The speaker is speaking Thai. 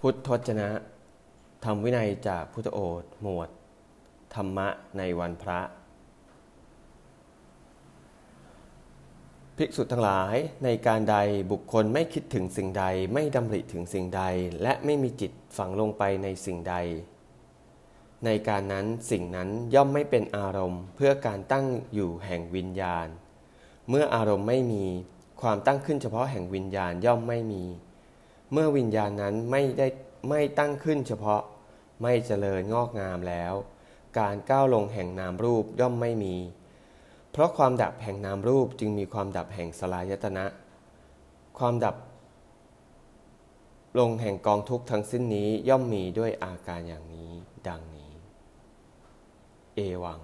พุทธวจนะธรรมวินัยจากพุทธโอษหมวด ธรรมะในวันพระ ภิกษุทั้งหลายในการใดบุคคลไม่คิดถึงสิ่งใดไม่ดำริถึงสิ่งใด และไม่มีจิตฝังลงไปในสิ่งใด ในการนั้นสิ่งนั้นย่อมไม่เป็นอารมณ์ เพื่อการตั้งอยู่แห่งวิญญาณ เมื่ออารมณ์ไม่มีความตั้งขึ้นเฉพาะแห่งวิญญาณย่อมไม่มี เมื่อวิญญาณนั้นไม่ได้ไม่ตั้งขึ้นเฉพาะ ไม่เจริญงอกงามแล้ว การก้าวลงแห่งนามรูปย่อมไม่มี เพราะความดับแห่งนามรูปจึงมีความดับแห่งสลายตนะ ความดับ ลงแห่งกองทุกข์ทั้งสิ้นนี้ย่อมมีด้วยอาการอย่างนี้ ดังนี้ เอวัง